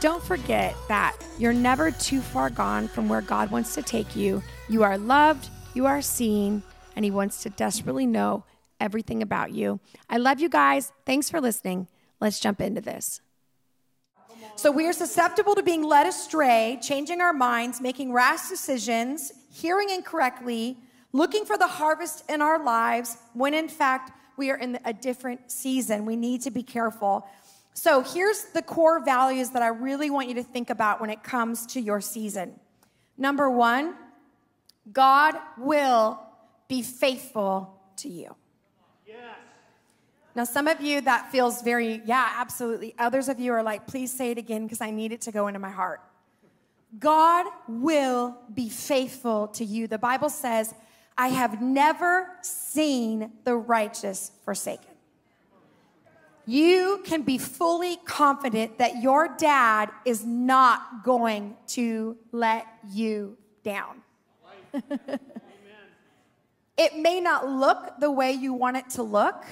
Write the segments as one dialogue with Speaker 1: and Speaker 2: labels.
Speaker 1: don't forget that you're never too far gone from where God wants to take you. You are loved, you are seen, and He wants to desperately know everything about you. I love you guys. Thanks for listening. Let's jump into this. So, we are susceptible to being led astray, changing our minds, making rash decisions, hearing incorrectly, looking for the harvest in our lives when in fact we are in a different season. We need to be careful. So, here's the core values that I really want you to think about when it comes to your season. Number one, God will be faithful to you. Now, some of you that feels very, yeah, absolutely. Others of you are like, please say it again because I need it to go into my heart. God will be faithful to you. The Bible says, I have never seen the righteous forsaken. You can be fully confident that your dad is not going to let you down. it may not look the way you want it to look.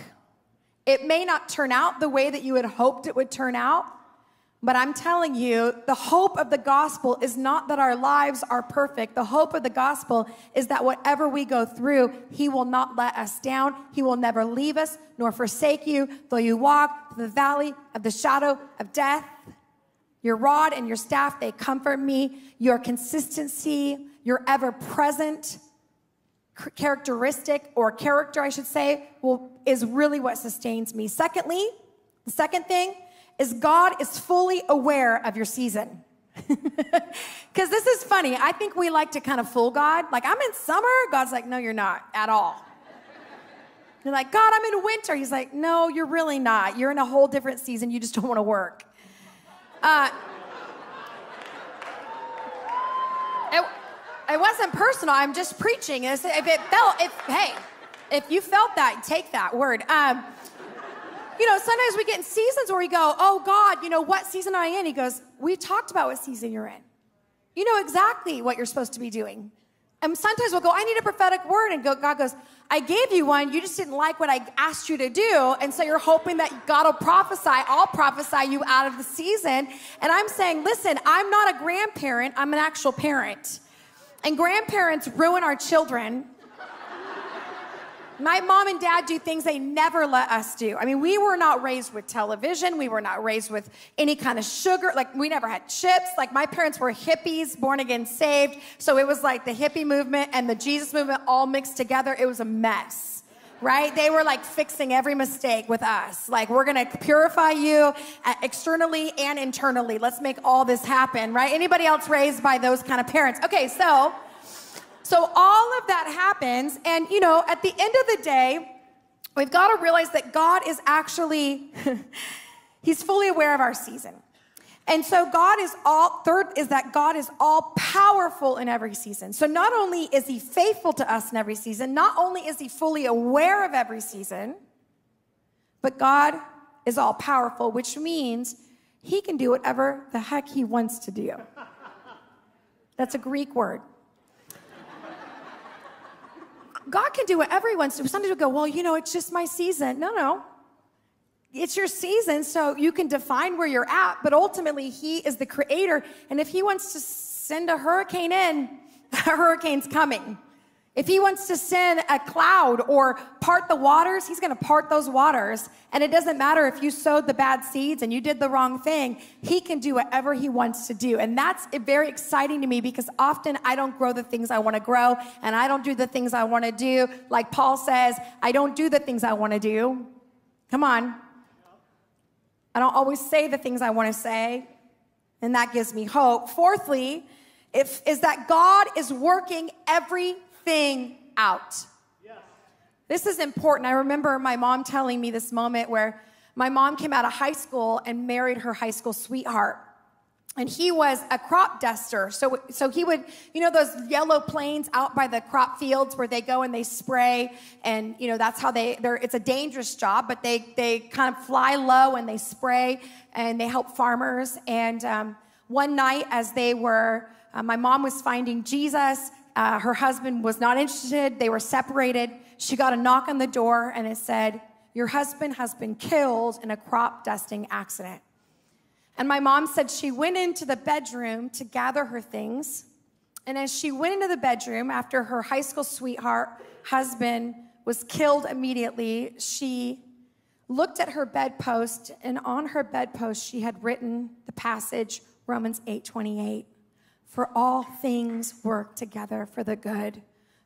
Speaker 1: It may not turn out the way that you had hoped it would turn out, but I'm telling you, the hope of the gospel is not that our lives are perfect. The hope of the gospel is that whatever we go through, He will not let us down. He will never leave us nor forsake you, though you walk through the valley of the shadow of death. Your rod and your staff, they comfort me. Your consistency, your ever present characteristic or character, I should say, will, is really what sustains me. Secondly, the second thing is God is fully aware of your season. Because this is funny. I think we like to kind of fool God. Like, I'm in summer. God's like, no, you're not at all. You're like, God, I'm in winter. He's like, no, you're really not. You're in a whole different season. You just don't want to work. Uh, it, it wasn't personal. I'm just preaching. If it felt, if hey, if you felt that, take that word. Um, you know, sometimes we get in seasons where we go, "Oh God, you know what season am I in?" He goes, "We talked about what season you're in. You know exactly what you're supposed to be doing." And sometimes we'll go, "I need a prophetic word," and God goes, "I gave you one. You just didn't like what I asked you to do, and so you're hoping that God will prophesy. I'll prophesy you out of the season." And I'm saying, "Listen, I'm not a grandparent. I'm an actual parent." And grandparents ruin our children. My mom and dad do things they never let us do. I mean, we were not raised with television. We were not raised with any kind of sugar. Like, we never had chips. Like, my parents were hippies, born again, saved. So it was like the hippie movement and the Jesus movement all mixed together. It was a mess right? They were like fixing every mistake with us. Like, we're gonna purify you uh, externally and internally. Let's make all this happen, right? Anybody else raised by those kind of parents? Okay, so, so all of that happens, and you know, at the end of the day, we've got to realize that God is actually, He's fully aware of our season. And so God is all, third is that God is all powerful in every season. So not only is he faithful to us in every season, not only is he fully aware of every season, but God is all powerful, which means he can do whatever the heck he wants to do. That's a Greek word. God can do wants to. Sometimes we go, well, you know, it's just my season. No, no. It's your season, so you can define where you're at, but ultimately, He is the creator. And if He wants to send a hurricane in, a hurricane's coming. If He wants to send a cloud or part the waters, He's gonna part those waters. And it doesn't matter if you sowed the bad seeds and you did the wrong thing, He can do whatever He wants to do. And that's very exciting to me because often I don't grow the things I wanna grow and I don't do the things I wanna do. Like Paul says, I don't do the things I wanna do. Come on. I don't always say the things I want to say, and that gives me hope. Fourthly, if, is that God is working everything out. Yes. This is important. I remember my mom telling me this moment where my mom came out of high school and married her high school sweetheart. and he was a crop duster. So, so he would, you know, those yellow planes out by the crop fields where they go and they spray, and you know that's how they. They're, it's a dangerous job, but they they kind of fly low and they spray and they help farmers. And um, one night, as they were, uh, my mom was finding Jesus. Uh, her husband was not interested. They were separated. She got a knock on the door, and it said, "Your husband has been killed in a crop dusting accident." And my mom said she went into the bedroom to gather her things. And as she went into the bedroom after her high school sweetheart husband was killed immediately, she looked at her bedpost and on her bedpost she had written the passage Romans 8:28 For all things work together for the good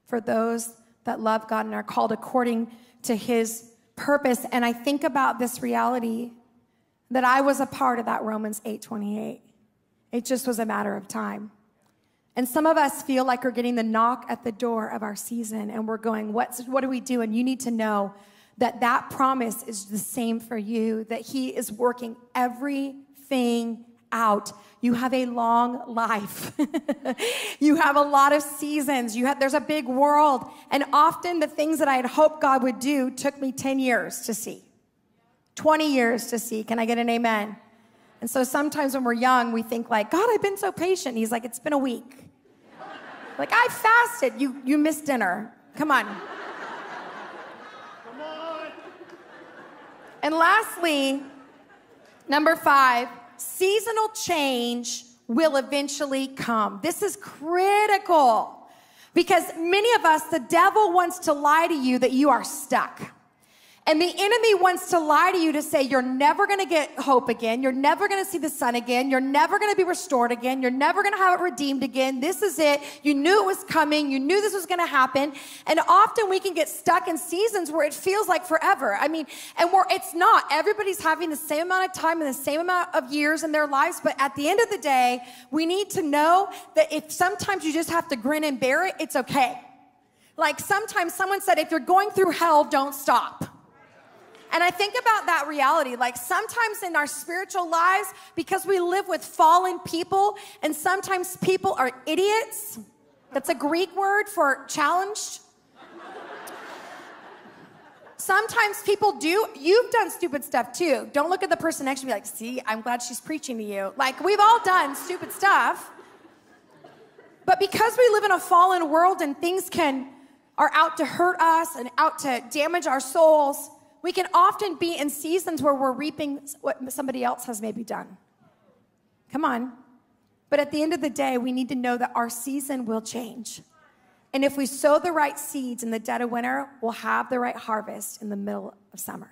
Speaker 1: for those that love God and are called according to his purpose and I think about this reality that I was a part of that Romans 8:28. It just was a matter of time. And some of us feel like we're getting the knock at the door of our season and we're going, What's, what do we do? And you need to know that that promise is the same for you, that He is working everything out. You have a long life. you have a lot of seasons. You have, there's a big world. And often the things that I had hoped God would do took me 10 years to see. 20 years to see. Can I get an amen? And so sometimes when we're young, we think like, God, I've been so patient. He's like, it's been a week. like, I fasted. You, you missed dinner. Come on. Come on. And lastly, number five, seasonal change will eventually come. This is critical because many of us, the devil wants to lie to you that you are stuck. And the enemy wants to lie to you to say you're never to get hope again. You're never to see the sun again. You're never to be restored again. You're never to have it redeemed again. This is it. You knew it was coming. You knew this was to happen. And often we can get stuck in seasons where it feels like forever. I mean, and where it's not. Everybody's having the same amount of time and the same amount of years in their lives. But at the end of the day, we need to know that if sometimes you just have to grin and bear it, it's okay. Like sometimes someone said, if you're going through hell, don't stop. And I think about that reality. Like sometimes in our spiritual lives, because we live with fallen people, and sometimes people are idiots. That's a Greek word for challenged. Sometimes people do, you've done stupid stuff too. Don't look at the person next to me like, see, I'm glad she's preaching to you. Like, we've all done stupid stuff. But because we live in a fallen world and things can, are out to hurt us and out to damage our souls, we can often be in seasons where we're reaping what somebody else has maybe done. Come on. But at the end of the day, we need to know that our season will change. And if we sow the right seeds in the dead of winter, we'll have the right harvest in the middle of summer.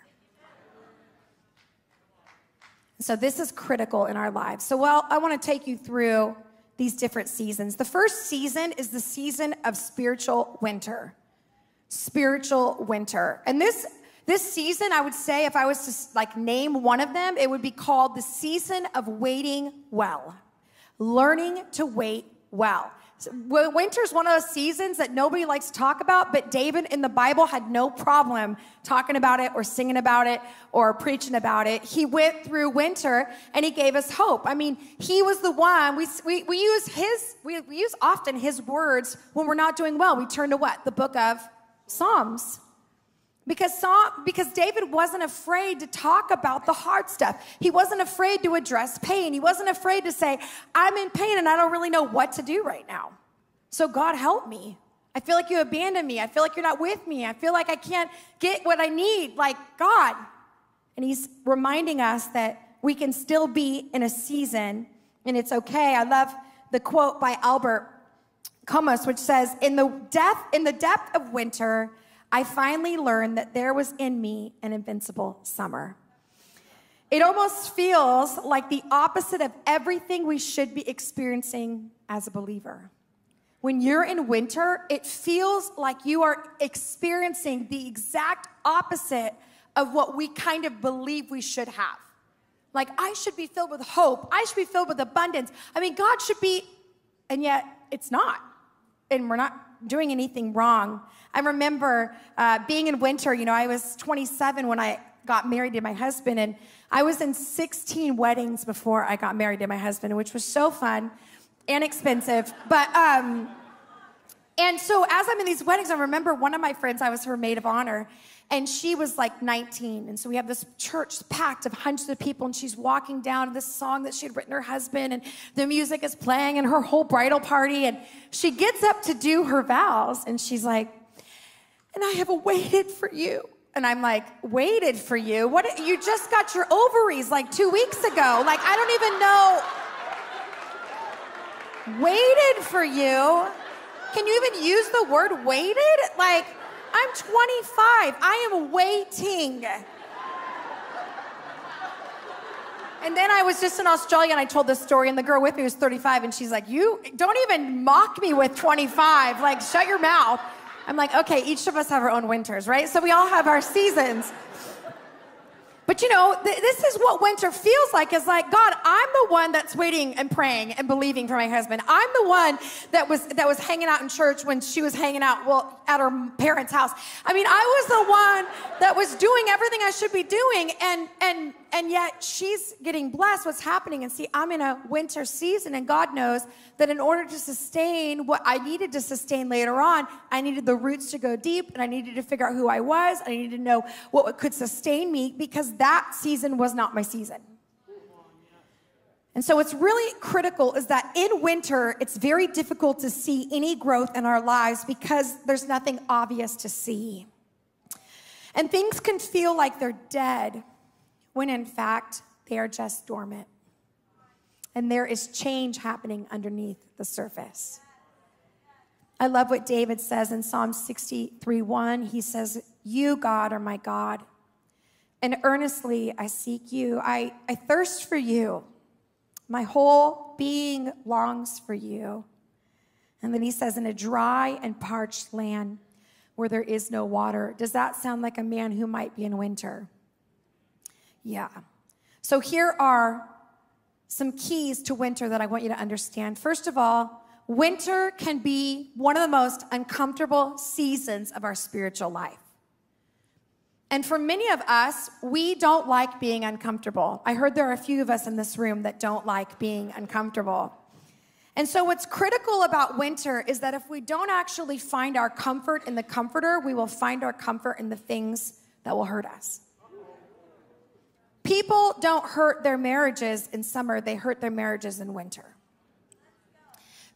Speaker 1: So, this is critical in our lives. So, well, I want to take you through these different seasons. The first season is the season of spiritual winter. Spiritual winter. And this this season, I would say, if I was to like name one of them, it would be called the season of waiting well, learning to wait well. Winter is one of those seasons that nobody likes to talk about, but David in the Bible had no problem talking about it or singing about it or preaching about it. He went through winter and he gave us hope. I mean, he was the one, we, we, we use his, we, we use often his words when we're not doing well. We turn to what? The book of Psalms. Because, because David wasn't afraid to talk about the hard stuff. He wasn't afraid to address pain. He wasn't afraid to say, I'm in pain and I don't really know what to do right now. So, God, help me. I feel like you abandoned me. I feel like you're not with me. I feel like I can't get what I need. Like, God. And He's reminding us that we can still be in a season and it's okay. I love the quote by Albert Camus, which says, In the, death, in the depth of winter, I finally learned that there was in me an invincible summer. It almost feels like the opposite of everything we should be experiencing as a believer. When you're in winter, it feels like you are experiencing the exact opposite of what we kind of believe we should have. Like, I should be filled with hope. I should be filled with abundance. I mean, God should be, and yet it's not. And we're not doing anything wrong. I remember uh, being in winter. You know, I was 27 when I got married to my husband, and I was in 16 weddings before I got married to my husband, which was so fun and expensive. But um, and so as I'm in these weddings, I remember one of my friends. I was her maid of honor, and she was like 19. And so we have this church packed of hundreds of people, and she's walking down to this song that she had written her husband, and the music is playing, and her whole bridal party. And she gets up to do her vows, and she's like, And I have waited for you. And I'm like, waited for you? What? You just got your ovaries like two weeks ago. Like, I don't even know. Waited for you? Can you even use the word waited? Like, I'm 25. I am waiting. And then I was just in Australia and I told this story, and the girl with me was 35, and she's like, You don't even mock me with 25. Like, shut your mouth. I'm like, Okay, each of us have our own winters, right? So we all have our seasons. But you know, th- this is what winter feels like is like, God, I'm the one that's waiting and praying and believing for my husband. I'm the one that was that was hanging out in church when she was hanging out well at her parents' house. I mean, I was the one that was doing everything I should be doing and and and yet she's getting blessed. What's happening and see i'm in a winter season and god knows that in order to sustain what i needed to sustain later on i needed the roots to go deep and i needed to figure out who i was. I needed to know what could sustain me because that season was not my season and so what's really critical is that in winter it's very difficult to see any growth in our lives because there's nothing obvious to see and things can feel like they're dead when in fact they are just dormant. And there is change happening underneath the surface. I love what David says in Psalm 63 1. He says, You, God, are my God. And earnestly I seek you. I, I thirst for you. My whole being longs for you. And then he says, In a dry and parched land where there is no water. Does that sound like a man who might be in winter? Yeah. So here are some keys to winter that I want you to understand. First of all, winter can be one of the most uncomfortable seasons of our spiritual life. And for many of us, we don't like being uncomfortable. I heard there are a few of us in this room that don't like being uncomfortable. And so, what's critical about winter is that if we don't actually find our comfort in the comforter, we will find our comfort in the things that will hurt us. People don't hurt their marriages in summer, they hurt their marriages in winter.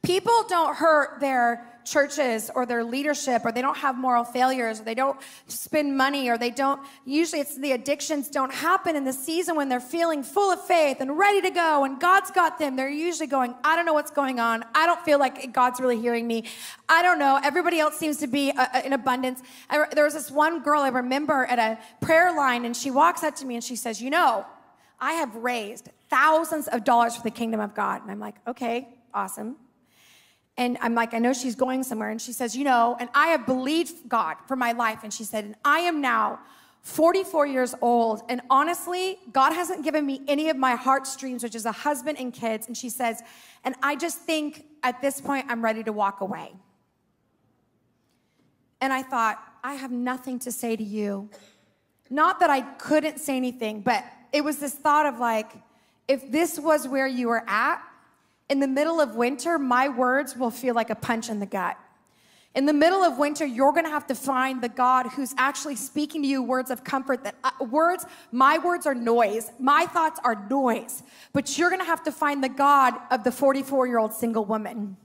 Speaker 1: People don't hurt their churches or their leadership or they don't have moral failures or they don't spend money or they don't usually it's the addictions don't happen in the season when they're feeling full of faith and ready to go and God's got them. They're usually going I don't know what's going on. I don't feel like God's really hearing me. I don't know. Everybody else seems to be uh, uh, in abundance. I, there was this one girl I remember at a prayer line and she walks up to me and she says you know I have raised thousands of dollars for the kingdom of God. And I'm like okay awesome and I'm like, I know she's going somewhere. And she says, You know, and I have believed God for my life. And she said, And I am now 44 years old. And honestly, God hasn't given me any of my heartstrings, which is a husband and kids. And she says, And I just think at this point, I'm ready to walk away. And I thought, I have nothing to say to you. Not that I couldn't say anything, but it was this thought of like, if this was where you were at, in the middle of winter, my words will feel like a punch in the gut. In the middle of winter, you're gonna have to find the God who's actually speaking to you words of comfort that uh, words, my words are noise, my thoughts are noise, but you're gonna have to find the God of the 44 year old single woman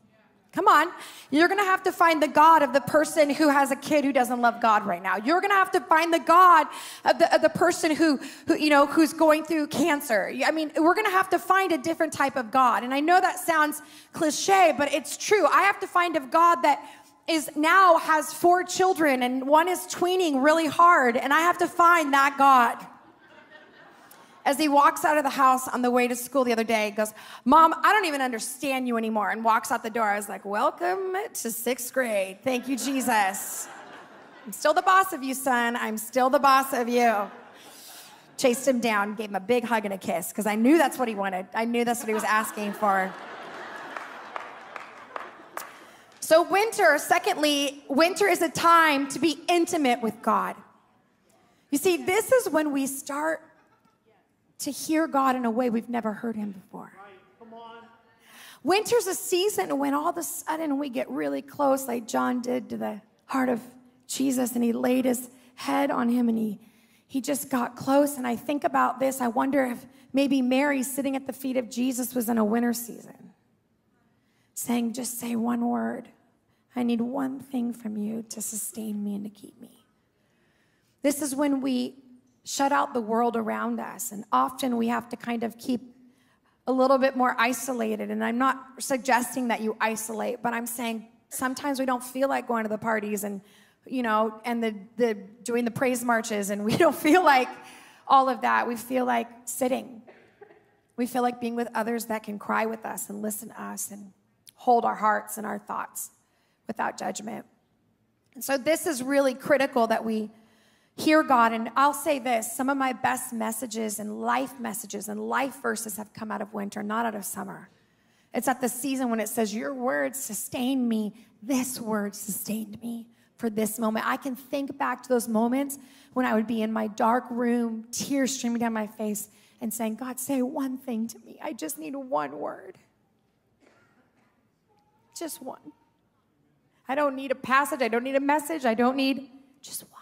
Speaker 1: Come on. You're going to have to find the God of the person who has a kid who doesn't love God right now. You're going to have to find the God of the, of the person who, who, you know, who's going through cancer. I mean, we're going to have to find a different type of God. And I know that sounds cliche, but it's true. I have to find a God that is now has four children and one is tweening really hard. And I have to find that God as he walks out of the house on the way to school the other day, goes, Mom, I don't even understand you anymore, and walks out the door. I was like, Welcome to sixth grade. Thank you, Jesus. I'm still the boss of you, son. I'm still the boss of you. Chased him down, gave him a big hug and a kiss, because I knew that's what he wanted. I knew that's what he was asking for. So, winter, secondly, winter is a time to be intimate with God. You see, this is when we start to hear God in a way we've never heard him before. Winter's a season when all of a sudden we get really close, like John did to the heart of Jesus, and he laid his head on him and he, he just got close. And I think about this. I wonder if maybe Mary sitting at the feet of Jesus was in a winter season, saying, Just say one word. I need one thing from you to sustain me and to keep me. This is when we shut out the world around us, and often we have to kind of keep a little bit more isolated. And I'm not suggesting that you isolate, but I'm saying sometimes we don't feel like going to the parties and you know and the, the doing the praise marches and we don't feel like all of that. We feel like sitting. We feel like being with others that can cry with us and listen to us and hold our hearts and our thoughts without judgment. And so this is really critical that we hear God. And I'll say this some of my best messages and life messages and life verses have come out of winter, not out of summer. It's at the season when it says, Your words sustain me. This word sustained me for this moment. I can think back to those moments when I would be in my dark room, tears streaming down my face, and saying, God, say one thing to me. I just need one word. Just one. I don't need a passage. I don't need a message. I don't need just one.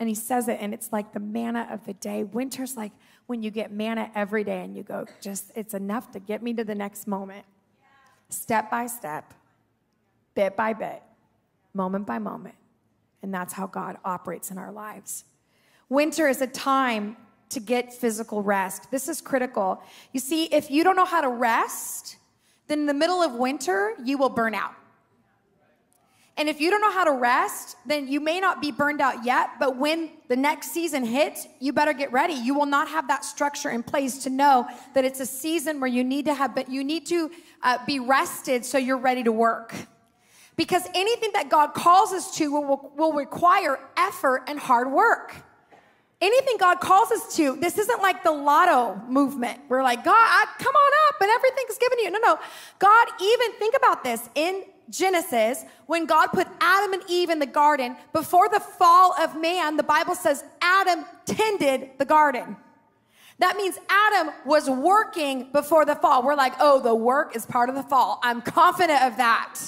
Speaker 1: And he says it, and it's like the manna of the day. Winter's like when you get manna every day and you go, just, it's enough to get me to the next moment. Step by step, bit by bit, moment by moment. And that's how God operates in our lives. Winter is a time to get physical rest. This is critical. You see, if you don't know how to rest, then in the middle of winter, you will burn out. And if you don't know how to rest, then you may not be burned out yet, but when the next season hits, you better get ready. You will not have that structure in place to know that it's a season where you need to have, but you need to uh, be rested so you're ready to work. Because anything that God calls us to will, will require effort and hard work. Anything God calls us to, this isn't like the lotto movement. We're like, God, I, come on up and everything's given to you. No, no. God, even think about this in Genesis, when God put Adam and Eve in the garden, before the fall of man, the Bible says Adam tended the garden. That means Adam was working before the fall. We're like, oh, the work is part of the fall. I'm confident of that.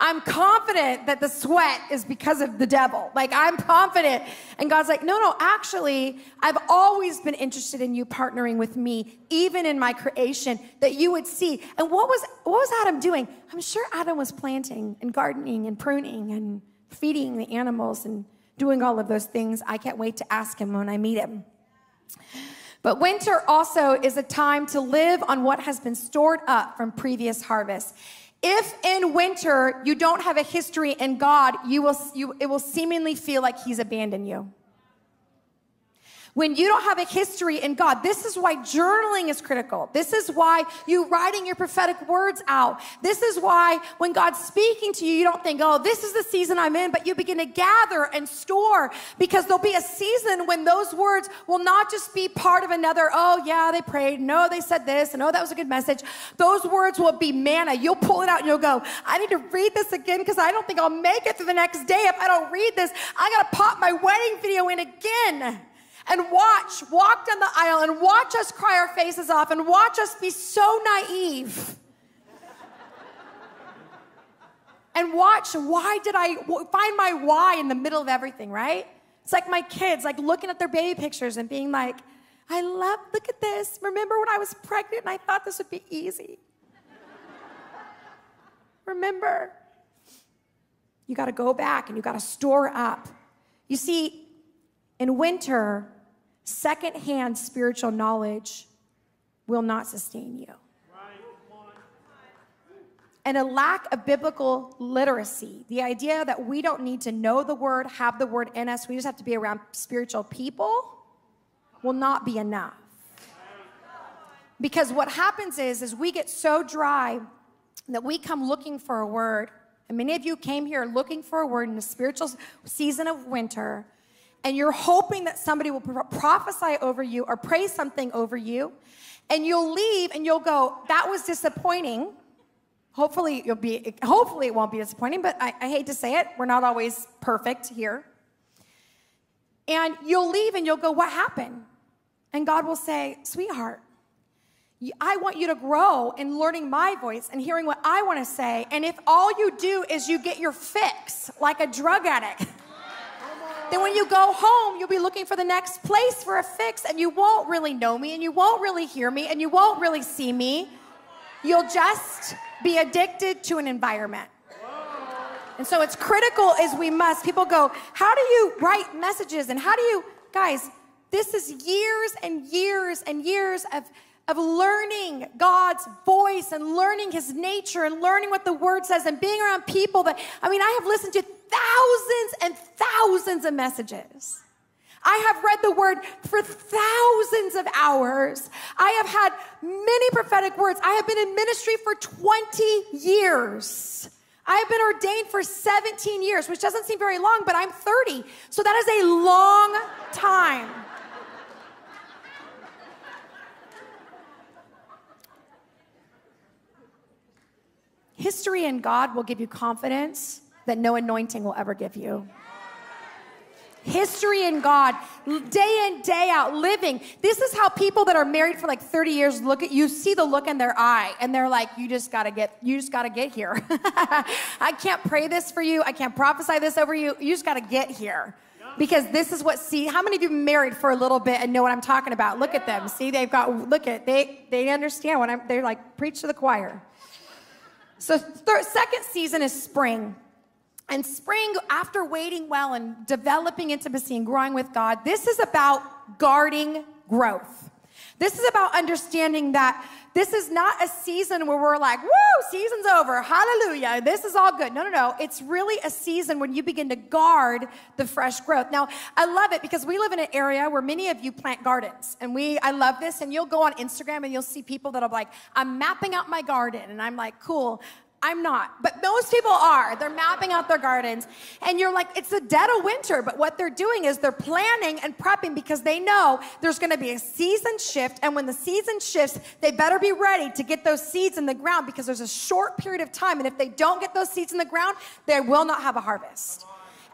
Speaker 1: I'm confident that the sweat is because of the devil. Like, I'm confident. And God's like, no, no, actually, I've always been interested in you partnering with me, even in my creation, that you would see. And what was, what was Adam doing? I'm sure Adam was planting and gardening and pruning and feeding the animals and doing all of those things. I can't wait to ask him when I meet him. But winter also is a time to live on what has been stored up from previous harvests. If in winter you don't have a history in God, you will, you, it will seemingly feel like He's abandoned you. When you don't have a history in God, this is why journaling is critical. This is why you writing your prophetic words out. This is why when God's speaking to you, you don't think, oh, this is the season I'm in, but you begin to gather and store because there'll be a season when those words will not just be part of another, oh, yeah, they prayed. No, they said this. And oh, that was a good message. Those words will be manna. You'll pull it out and you'll go, I need to read this again because I don't think I'll make it through the next day if I don't read this. I got to pop my wedding video in again and watch, walk down the aisle and watch us cry our faces off and watch us be so naive. and watch, why did I find my why in the middle of everything, right? It's like my kids, like looking at their baby pictures and being like, I love, look at this. Remember when I was pregnant and I thought this would be easy? Remember? You got to go back and you got to store up. You see, in winter, secondhand spiritual knowledge will not sustain you. And a lack of biblical literacy, the idea that we don't need to know the word, have the word in us, we just have to be around spiritual people, will not be enough. Because what happens is, is we get so dry that we come looking for a word. And many of you came here looking for a word in the spiritual season of winter, and you're hoping that somebody will prophesy over you or pray something over you, and you'll leave and you'll go, That was disappointing. Hopefully, you'll be, hopefully, it won't be disappointing, but I, I hate to say it, we're not always perfect here. And you'll leave and you'll go, What happened? And God will say, Sweetheart, I want you to grow in learning my voice and hearing what I want to say. And if all you do is you get your fix like a drug addict, then when you go home, you'll be looking for the next place for a fix and you won't really know me and you won't really hear me and you won't really see me. You'll just be addicted to an environment. And so it's critical as we must. People go, How do you write messages? And how do you, guys, this is years and years and years of of learning God's voice and learning his nature and learning what the word says and being around people that, I mean, I have listened to thousands and thousands of messages. I have read the word for thousands of hours. I have had many prophetic words. I have been in ministry for 20 years. I have been ordained for 17 years, which doesn't seem very long, but I'm 30. So that is a long time. History and God will give you confidence that no anointing will ever give you. History in God, day in, day out, living. This is how people that are married for like 30 years look at you, see the look in their eye, and they're like, you just gotta get, you just gotta get here. I can't pray this for you, I can't prophesy this over you, you just gotta get here because this is what see how many of you married for a little bit and know what i'm talking about look at them see they've got look at they they understand what i'm they're like preach to the choir so, second season is spring. And spring, after waiting well and developing intimacy and growing with God, this is about guarding growth. This is about understanding that this is not a season where we're like, woo, season's over, hallelujah, this is all good. No, no, no. It's really a season when you begin to guard the fresh growth. Now, I love it because we live in an area where many of you plant gardens. And we, I love this. And you'll go on Instagram and you'll see people that are like, I'm mapping out my garden. And I'm like, cool. I'm not, but most people are. They're mapping out their gardens. And you're like, it's the dead of winter. But what they're doing is they're planning and prepping because they know there's going to be a season shift. And when the season shifts, they better be ready to get those seeds in the ground because there's a short period of time. And if they don't get those seeds in the ground, they will not have a harvest.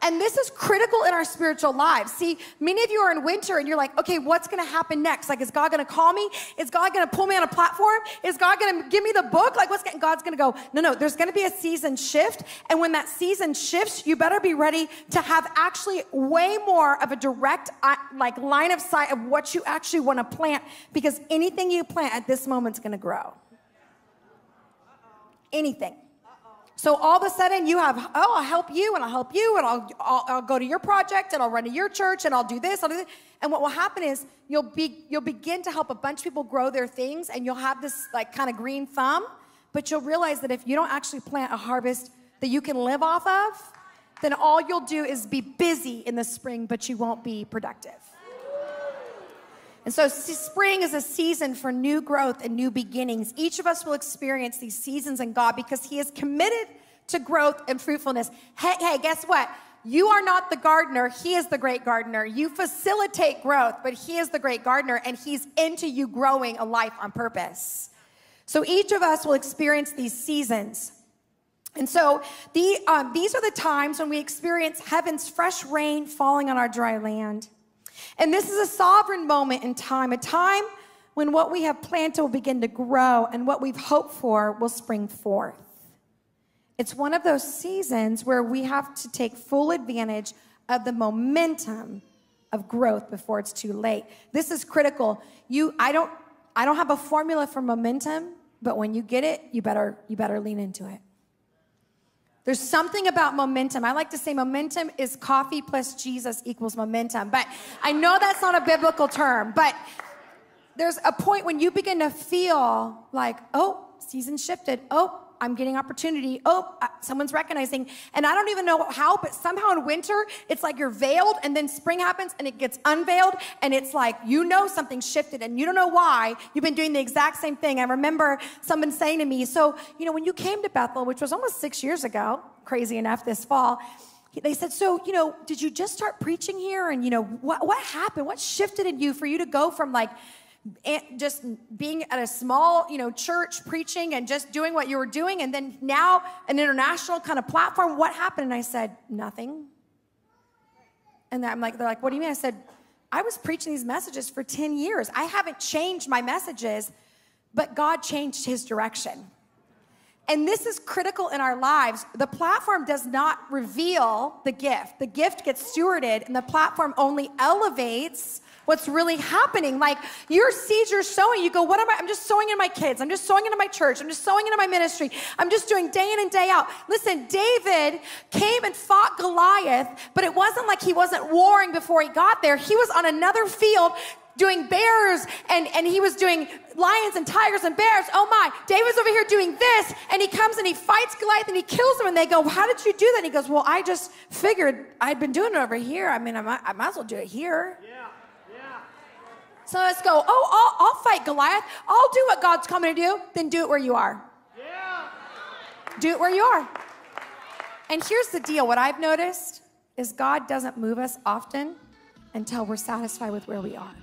Speaker 1: And this is critical in our spiritual lives. See, many of you are in winter and you're like, okay, what's gonna happen next? Like, is God gonna call me? Is God gonna pull me on a platform? Is God gonna give me the book? Like, what's gonna God's gonna go, no, no, there's gonna be a season shift. And when that season shifts, you better be ready to have actually way more of a direct, uh, like, line of sight of what you actually wanna plant because anything you plant at this moment is gonna grow. Anything. So all of a sudden you have, oh, I'll help you and I'll help you and I'll, I'll, I'll, go to your project and I'll run to your church and I'll do this, I'll do this. And what will happen is you'll be, you'll begin to help a bunch of people grow their things and you'll have this like kind of green thumb, but you'll realize that if you don't actually plant a harvest that you can live off of, then all you'll do is be busy in the spring, but you won't be productive. And so, spring is a season for new growth and new beginnings. Each of us will experience these seasons in God because He is committed to growth and fruitfulness. Hey, hey, guess what? You are not the gardener, He is the great gardener. You facilitate growth, but He is the great gardener, and He's into you growing a life on purpose. So, each of us will experience these seasons. And so, the, um, these are the times when we experience heaven's fresh rain falling on our dry land. And this is a sovereign moment in time, a time when what we have planted will begin to grow and what we've hoped for will spring forth. It's one of those seasons where we have to take full advantage of the momentum of growth before it's too late. This is critical. You I don't I don't have a formula for momentum, but when you get it, you better you better lean into it. There's something about momentum. I like to say momentum is coffee plus Jesus equals momentum. But I know that's not a biblical term, but there's a point when you begin to feel like, oh, season shifted. Oh, I'm getting opportunity. Oh, uh, someone's recognizing. And I don't even know how, but somehow in winter, it's like you're veiled, and then spring happens and it gets unveiled, and it's like you know something shifted and you don't know why. You've been doing the exact same thing. I remember someone saying to me, So, you know, when you came to Bethel, which was almost six years ago, crazy enough this fall, they said, So, you know, did you just start preaching here? And, you know, what, what happened? What shifted in you for you to go from like, just being at a small, you know, church preaching and just doing what you were doing, and then now an international kind of platform. What happened? And I said, nothing. And I'm like, they're like, what do you mean? I said, I was preaching these messages for 10 years. I haven't changed my messages, but God changed his direction. And this is critical in our lives. The platform does not reveal the gift. The gift gets stewarded, and the platform only elevates what's really happening. Like your seeds you're sowing, you go, What am I? I'm just sowing into my kids. I'm just sowing into my church. I'm just sowing into my ministry. I'm just doing day in and day out. Listen, David came and fought Goliath, but it wasn't like he wasn't warring before he got there. He was on another field doing bears and, and he was doing lions and tigers and bears. Oh my, David's over here doing this. And he comes and he fights Goliath and he kills him. And they go, How did you do that? And he goes, Well, I just figured I'd been doing it over here. I mean, I might, I might as well do it here. Yeah. So let's go, Oh, I'll, I'll fight Goliath. I'll do what God's coming to do. Then do it where you are. Yeah. Do it where you are. And here's the deal what I've noticed is God doesn't move us often until we're satisfied with where we are.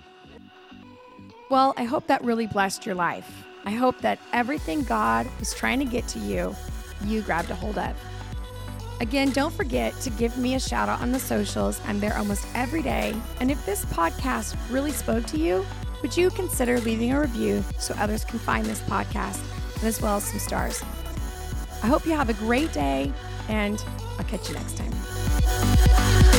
Speaker 1: Well, I hope that really blessed your life. I hope that everything God was trying to get to you, you grabbed a hold of. Again, don't forget to give me a shout out on the socials. I'm there almost every day. And if this podcast really spoke to you, would you consider leaving a review so others can find this podcast, as well as some stars? I hope you have a great day, and I'll catch you next time.